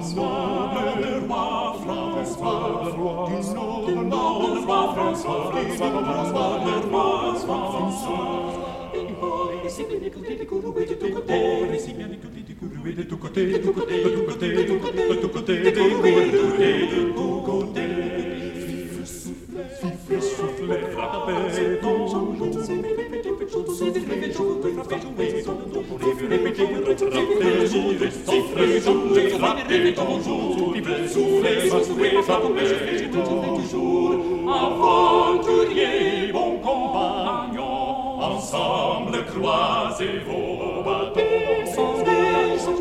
François, François, François, jouer de tous côtés, de tous côtés, de tous côtés, de tous côtés, de tous côtés, de tous côtés. Fifle soufflet, fifle soufflet, frappez ton jour. Aventurier, bon compagnon, ensemble croisez vos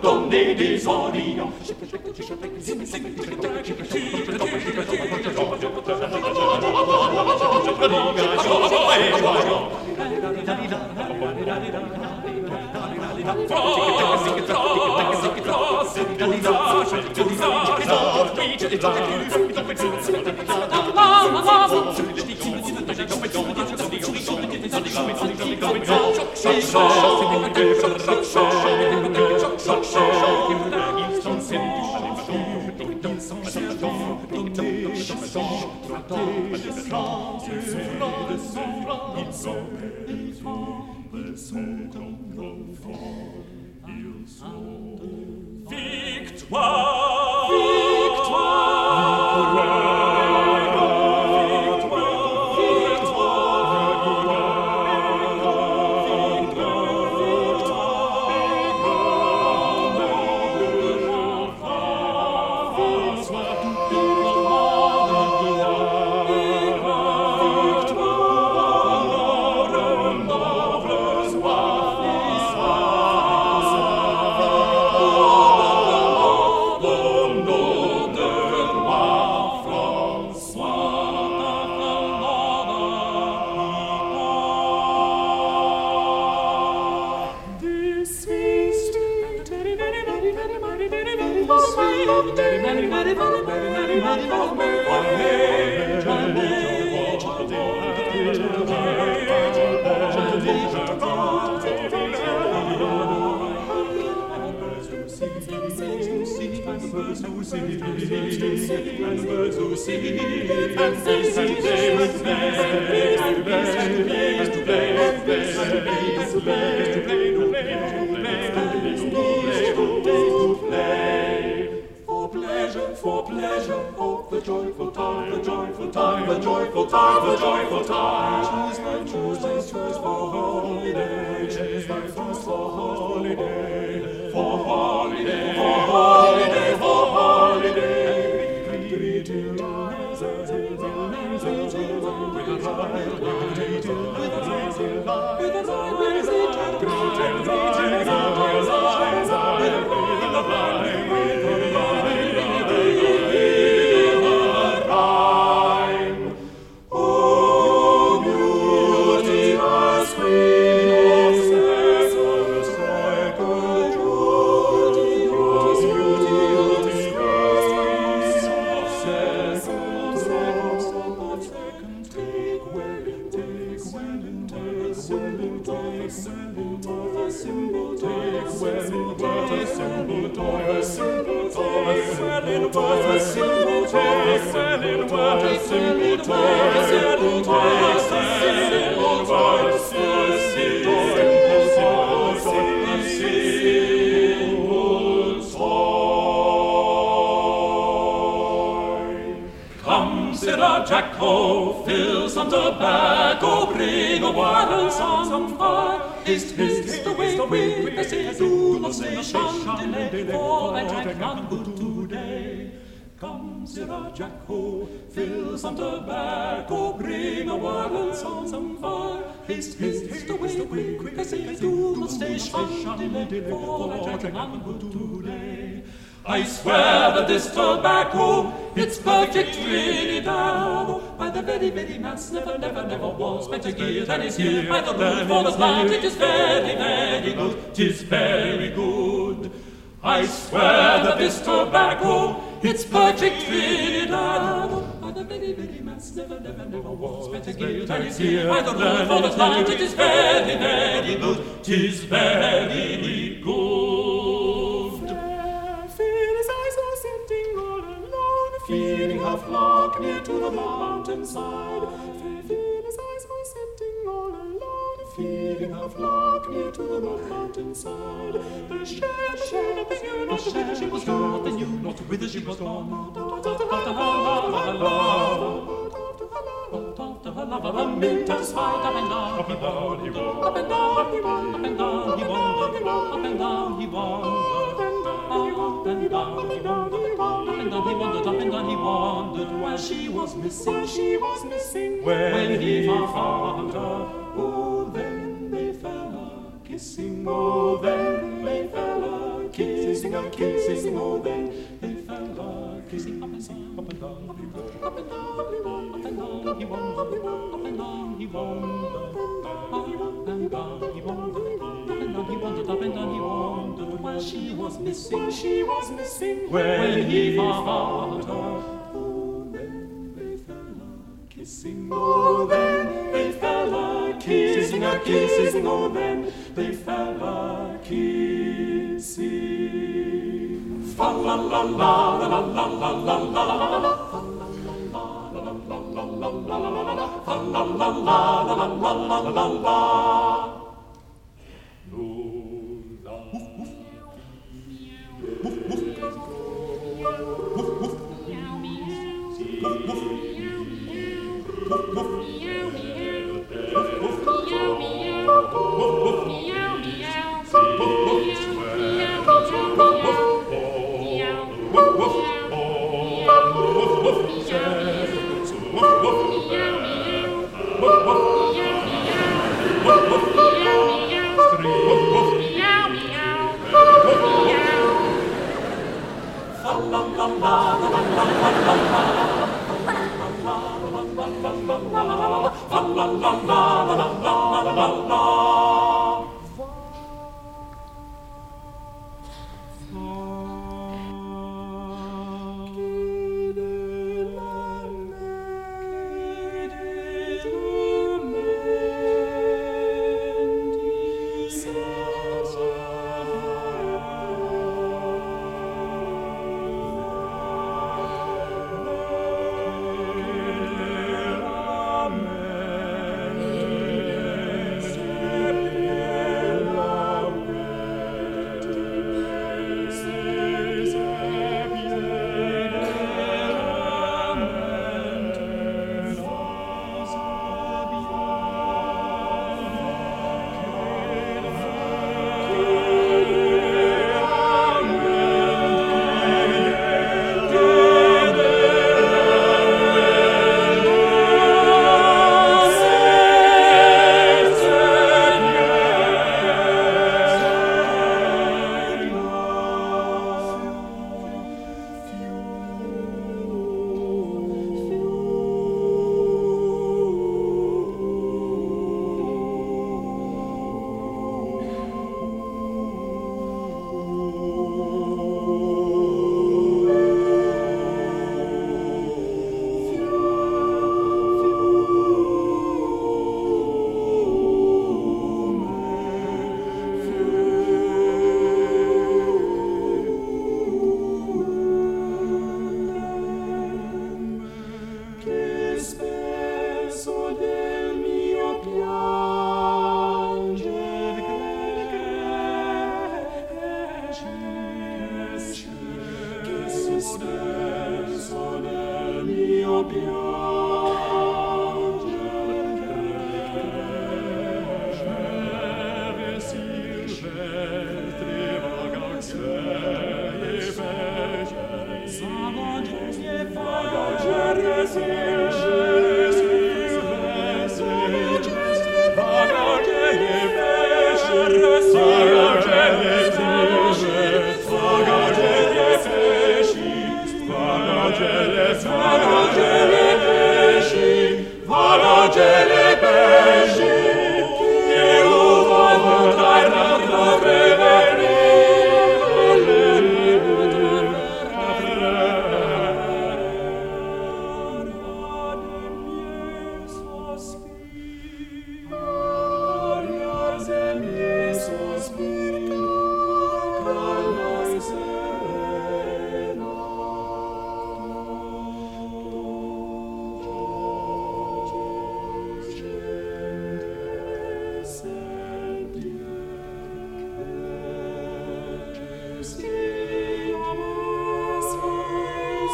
Donde di sonio Shut chante des chants de souffrance. Ils sont des hommes, ils sont enfants, ils sont I swear that this tobacco, it's perfect Trinidad. By the very, very mass, never, never, never was better gear than is here. By the rule for the plant, it is very, very good. Tis very good. I swear that this tobacco, it's perfect Trinidad. Never, never, never was better gear than is here. By the rule for the plant, it is very, very good. Tis very good. feeling a flock near to the mountainside. Phyllis eyes were sitting all alone, feeding a flock near to the mountainside. The shed, shed, they knew not whither she was gone, they knew not whither she was gone. Amyntas hide up and down, up and down he wandered, up and down he wandered, up and down he wandered, up and down he wandered, up and down he wandered and down he wandered, up and down he wandered, while she was missing, she was missing. When he found her, oh, then they fell a kissing, oh, then they fell a kissing, a kissing, oh, then they fell a kissing, up and down, up and down, up and down, up and down he wandered, up and down he wandered, up and down he wandered, up and down he wandered, up and down he wandered, while she was missing, she was missing. When he found her, oh, then they fell a kissing, oh, then they fell a kissing, a kissing, oh, then they fell a kissing. Nous la la la la la la la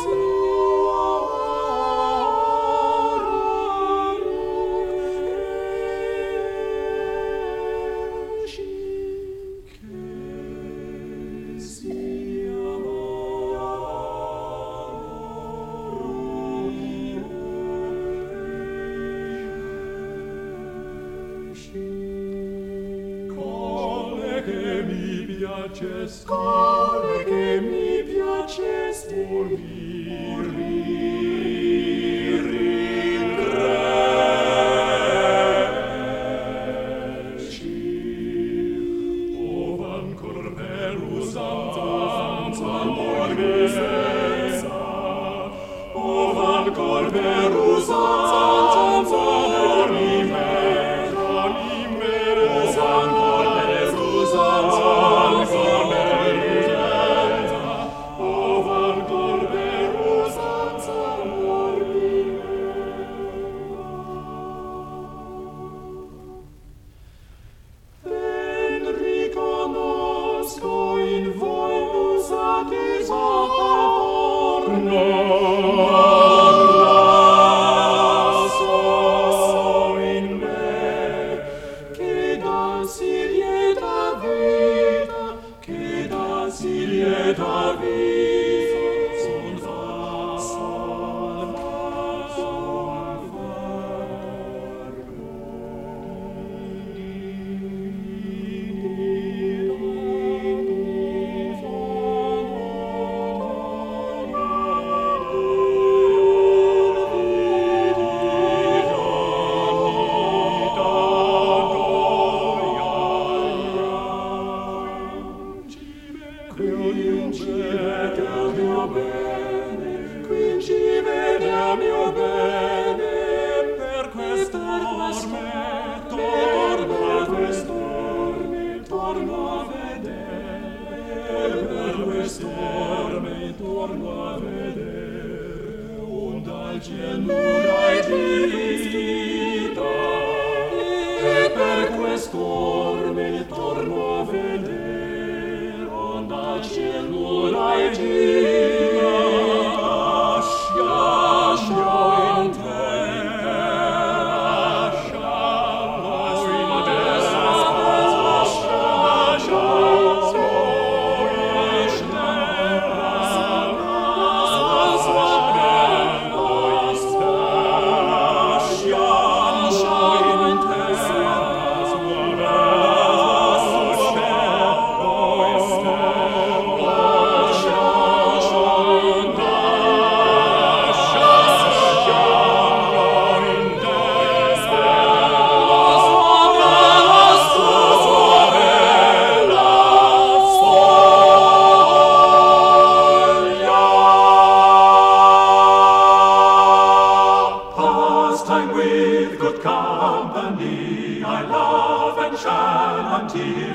Yes.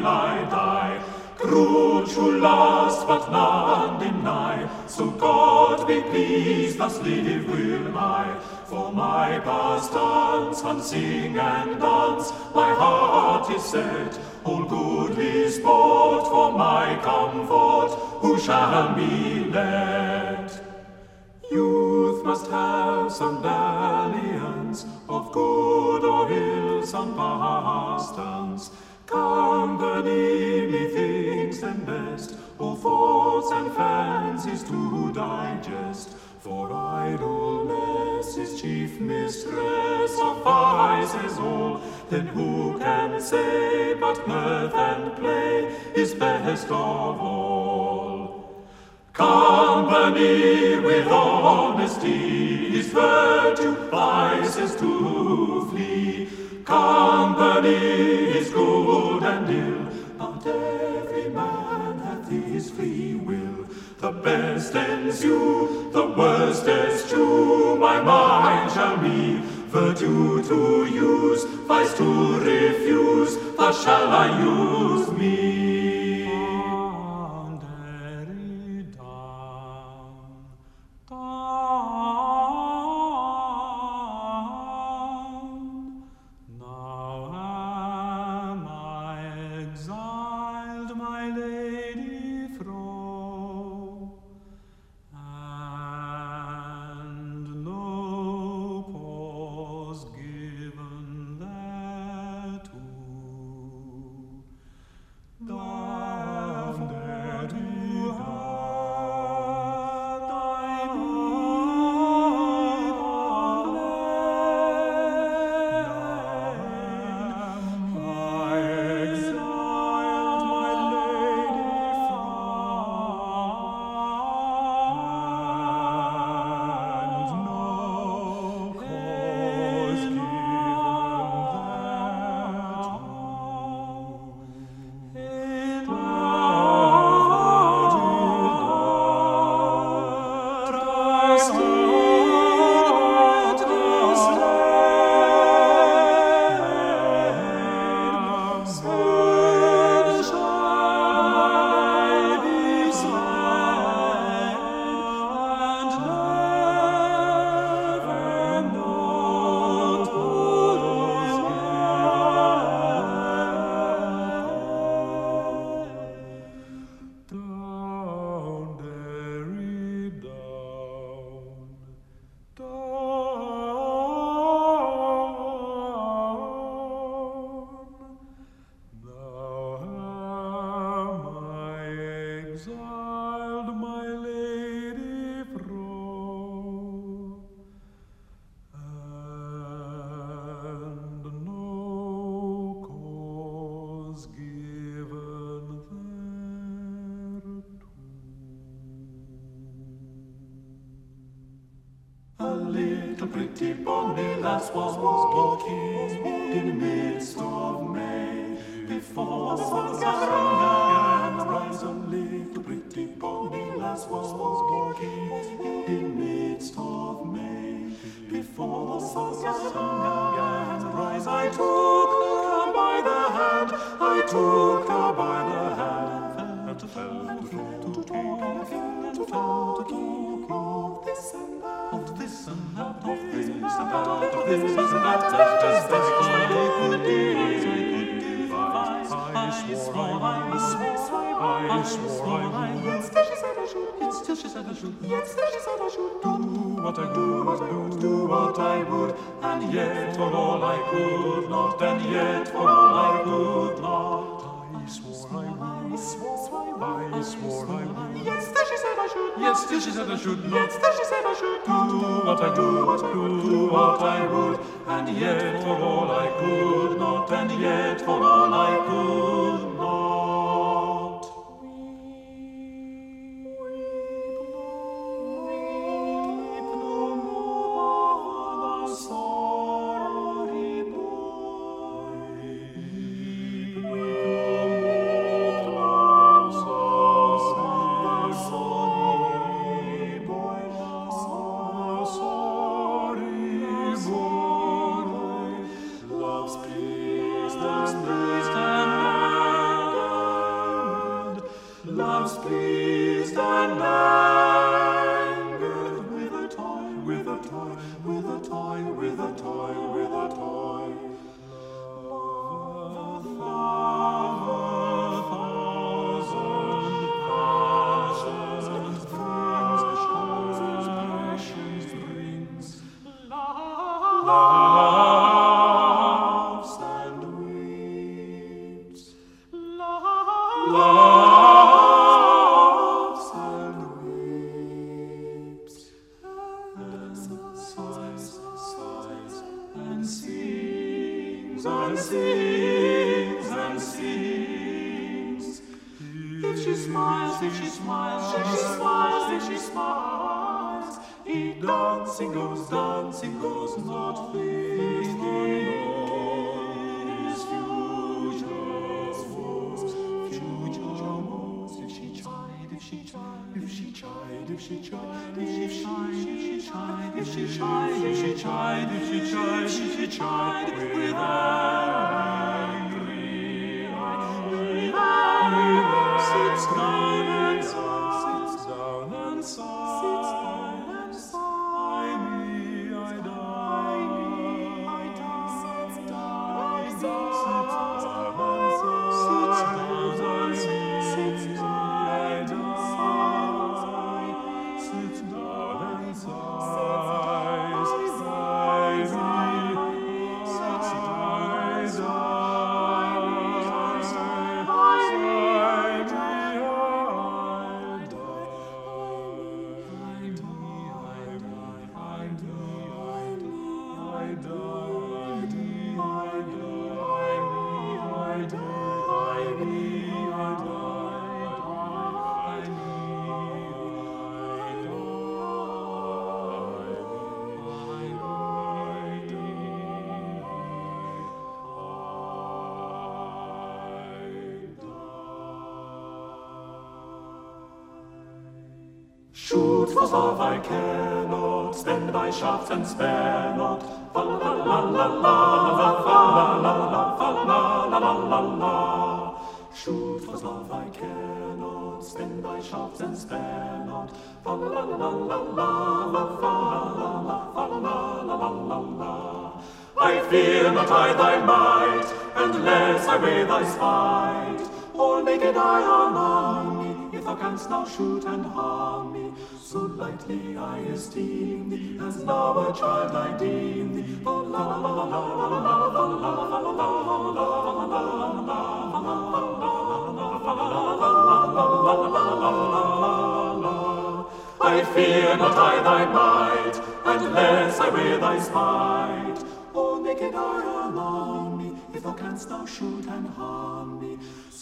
I die. cruel true last, but none deny. So God be pleased, thus live will I. For my past dance and sing and dance, my heart is set. All good is bought for my comfort, who shall be let? Youth must have some dalliance, of good or ill some pastance. Company methinks the best, all thoughts and fancies to digest. For idleness is chief mistress of vices all. Then who can say but mirth and play is best of all? Company with honesty is virtue, vices to flee. company is good and ill, but every man hath his free will. The best ends you, the worst ends true, my mind shall be. Virtue to use, vice to refuse, thus shall I use me. Was walking in the midst of May. Before the sun and to rise only, the pretty bonny lass was walking in the midst of May. Before the sun to rise, I took her by the hand, I took her by yet for all I could not, and yet for all I could not. Jetzt said I should. Schuld. Jetzt she said I should Do what I do, do what I would. And yet for all I could not, and yet for all I could. For love I cannot, spend my shafts and spare not. Fa la la la la la, fa la la la, fa la la la la la. Shoot for love I cannot, spend my shafts and spare not. Fa la la la la la, fa la la la, fa la la la la la. I fear not I thy might, unless I weigh thy spite. All naked I unarm me, if thou canst now shoot and harm lightly I esteem thee, as now a child I deem thee. Oh, la la la la la la la la la la la la la la I fear not I thy might, unless I wear thy spite. Oh, naked I alarm me, if thou canst thou shoot and harm me.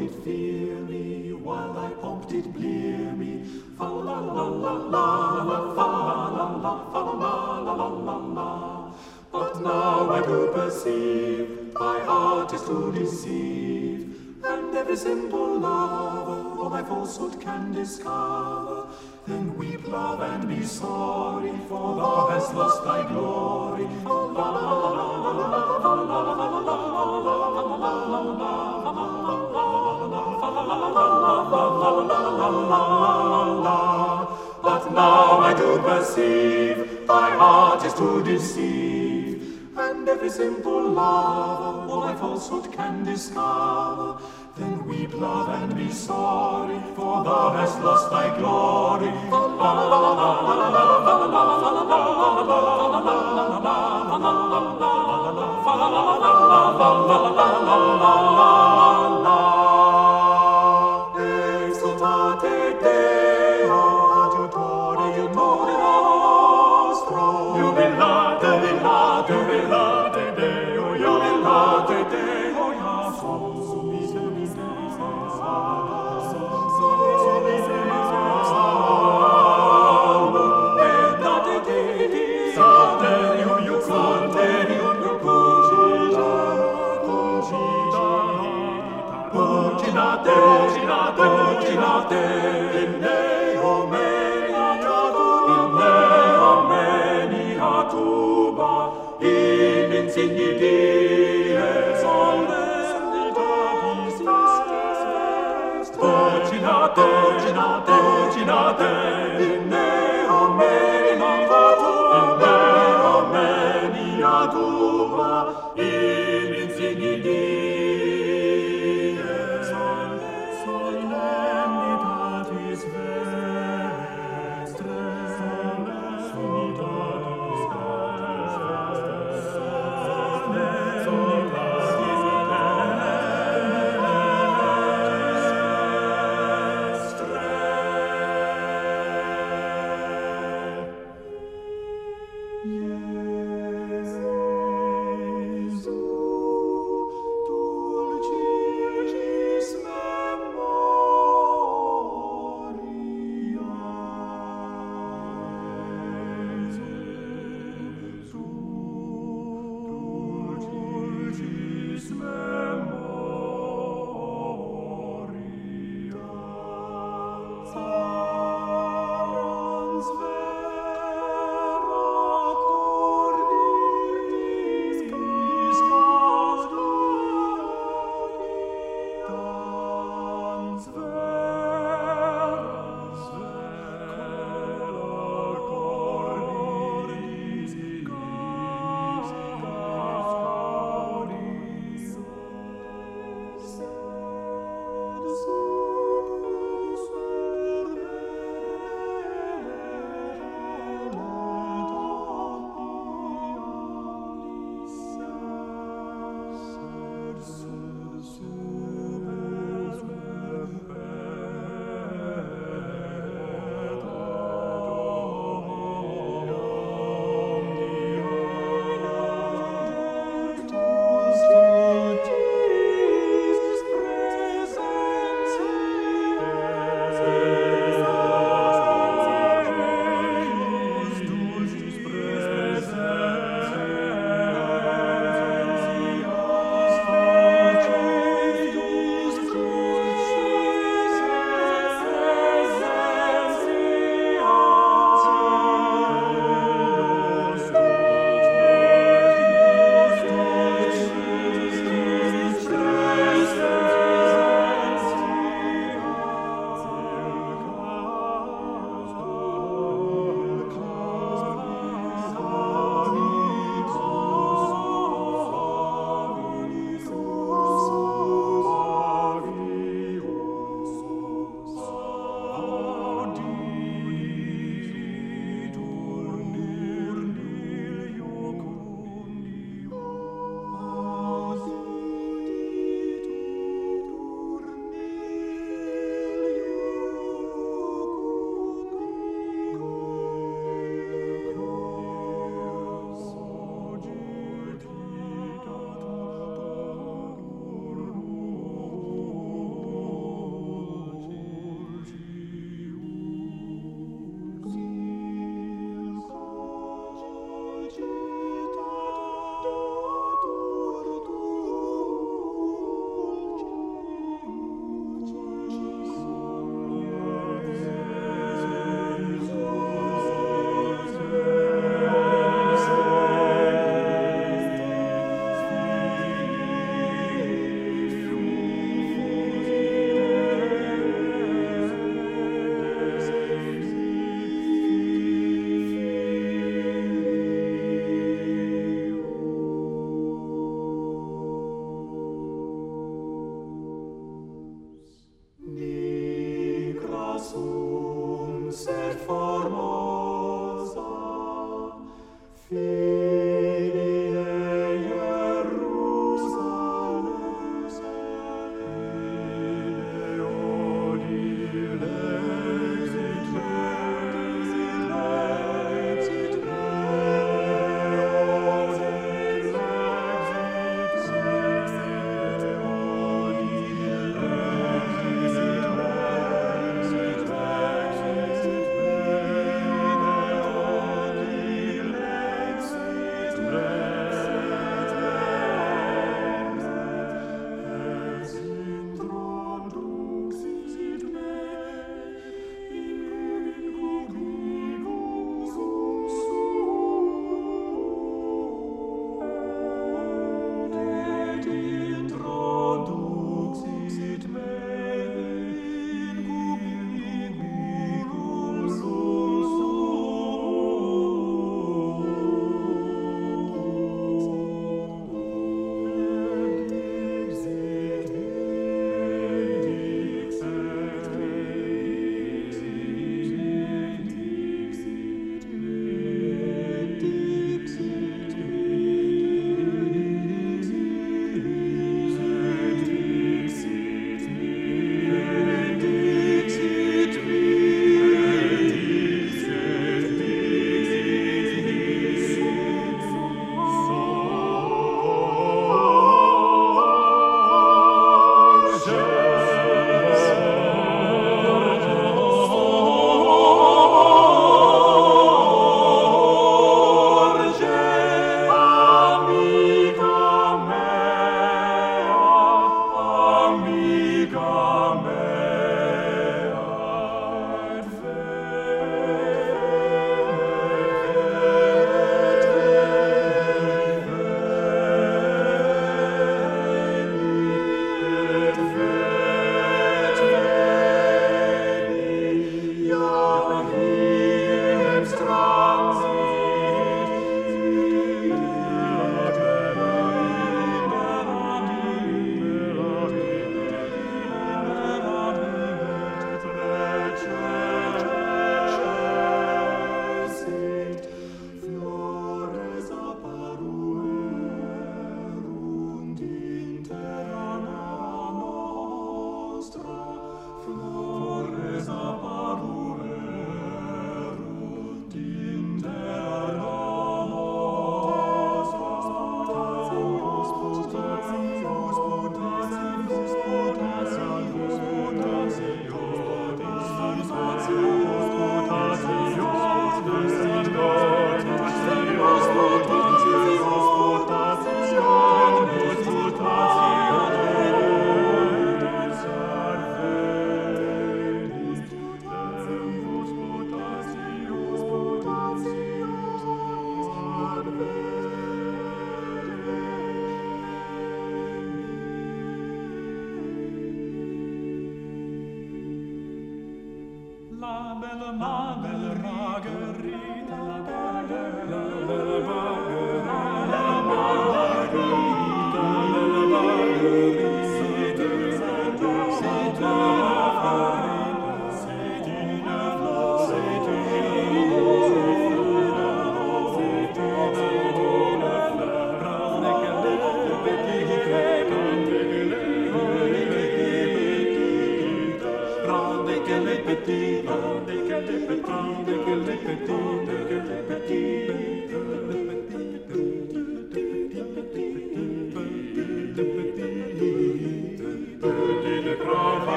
Did fear me, while thy pomp did blear me. Fa la la la la la fa la la fa la la la la la. But now I do perceive thy heart is to deceive, and every simple lover all thy falsehood can discover. Then weep, love, and be sorry, for thou hast lost thy glory. But now I do perceive thy heart is to deceive, and every simple lover all thy falsehood can discover. Then weep, love, and be sorry, for thou hast lost thy glory. Exultate In insigni die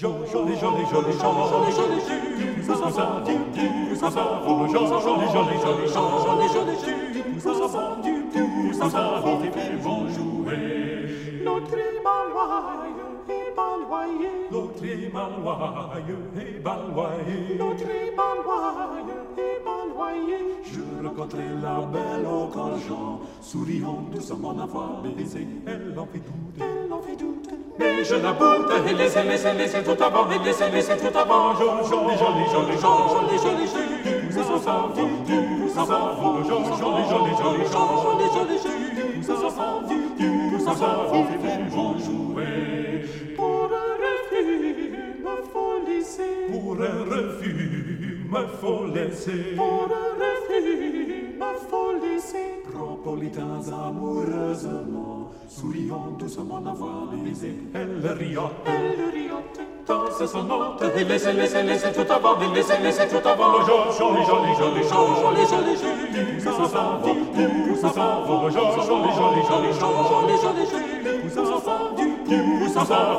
Je rencontrai la belle au corps souriant doucement la voix baiser, elle en fait douter. Mais je la boute, laissez, laissez, laissez tout avant, et laissez, laissez tout avant. Joli, joli, joli, joli, joli, joli, joli, nous on s'en fout, nous on s'en fout. Joli, joli, joli, joli, joli, joli, joli, nous s'en fout, nous on s'en fout. Pour un refus, me faut laisser. Pour un refus, me faut laisser. Pour un refus amoureusement, souriant doucement avant l'Élysée. Elle riante, elle riante, danse son hôte, et laissez, laissez, laissez tout avant, et laissez, laissez tout avant. Joli, joli, joli, joli, joli, joli, pousse s'en va, pousse s'en va. Joli, joli, joli, joli, joli, joli, pousse s'en va, s'en va,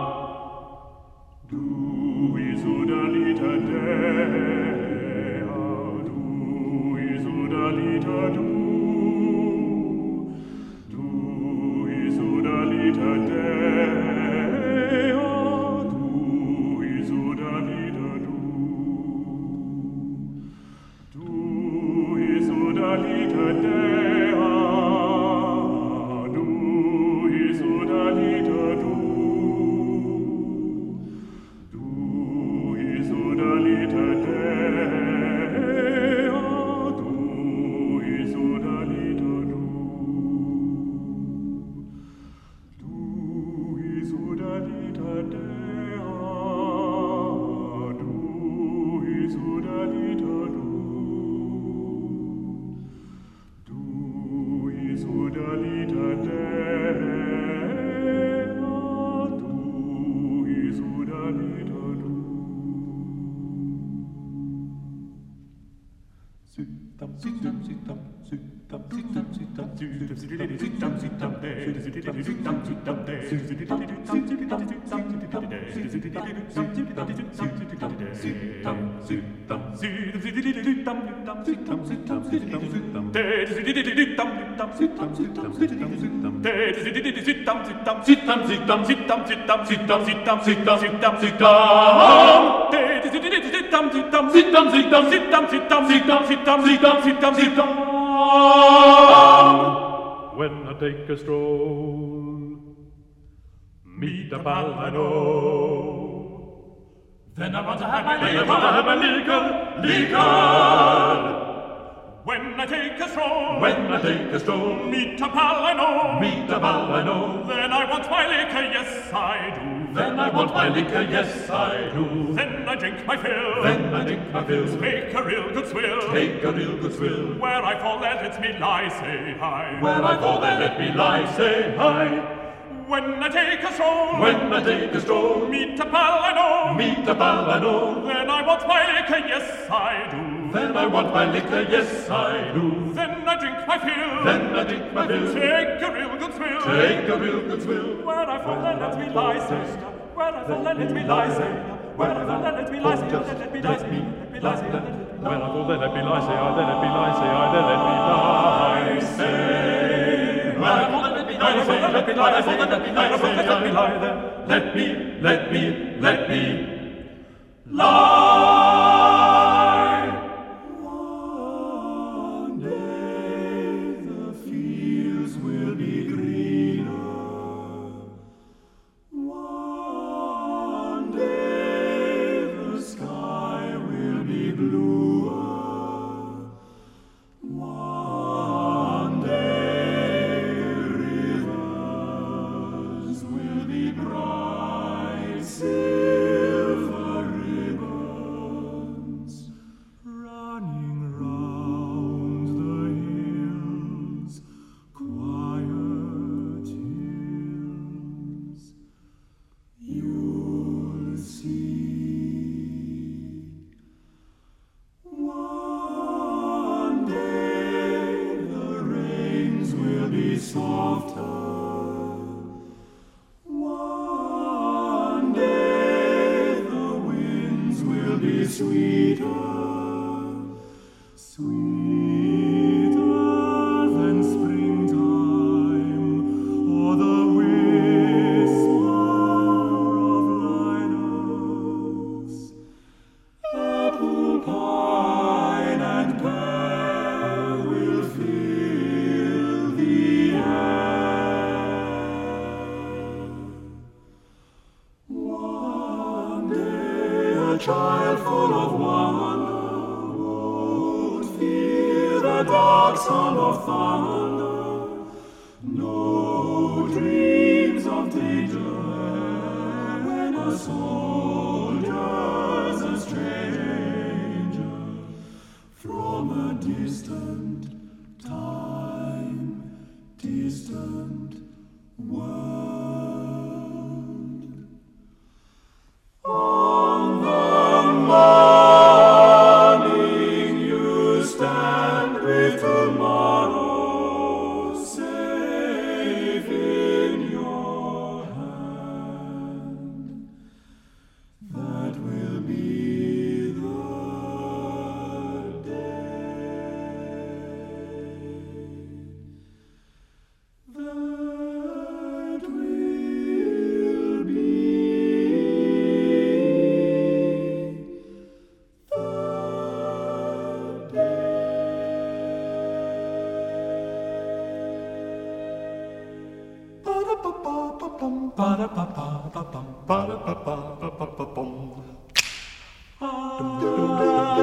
liebe tam, tam, zit tam, zit tam, zit tam, zit tam, zit tam, zit tam, zit tam, zit tam. Tam. When I take a stroll, meet a pal I know. Then I want to have my a legal liquor. When I take a stroll, When I take a stroll, meet a pal I know. meet a pal I know. Then I want my liquor, yes I do. Then I want my liquor, yes I do. Then I drink my fill. Then I drink my fill, Take a real good swill. take a real good swill. Where I fall, let me lie, say hi. Where I fall, then let me lie, say hi. When I take a stroll, When I take a stroll, meet a pal I know. meet a pal I know. Then I want my liquor, yes I do. Then I want my liquor, yes I do. Then I drink my fill. Then I drink my fill, Take a real good swill. take a real good swill. Where I fall, then let me lie, say. Where I fall, then let me lie, say. Where I fall, then let me lie, say. Let me lie, say. Let me lie, say. Let me lie, say. When I fall, then let me lie, say I, then let me lie, say I, then let me lie, say. When I fall, then let me lie, say. Let me lie, say. Let me lie, say. Let me lie, then. Let me, let me, let me lie. Sweeter,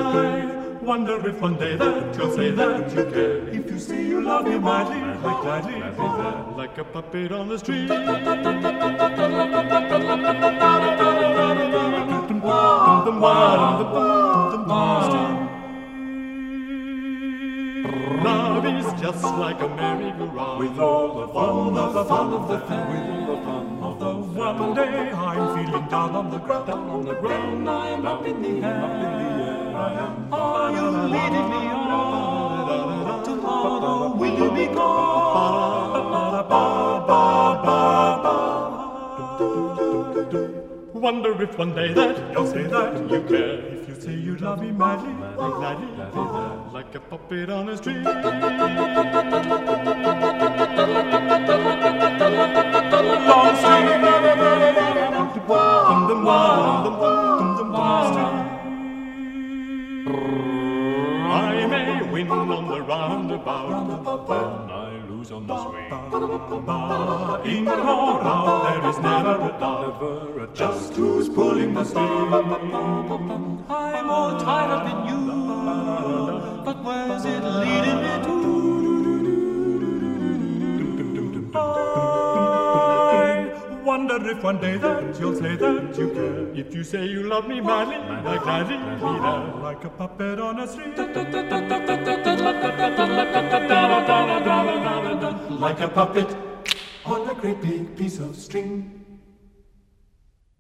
I wonder if one day that you'll say that you care. If you say you love me madly, like gladly, like a puppet on the street. Love is just like a merry-go-round. With all the fun, of the fun of the thing With all the fun of the One day I'm feeling down on the ground Down on the ground. I'm up in the air Are you leading me on? Tomorrow will you be gone? Wonder if one day that you'll say that you care. If you say you love me madly, like gladly, like a puppet on a string. Long string. Win on the roundabout, when I lose on the swing. In or out, there is never a doubt, just who's pulling the string. I'm more tied up in you, but where's it leading me to? Wonder if one day that you'll say that you care. If you say you love me madly, like gladly, be there like a puppet on a string. Like a puppet on a great big piece of string.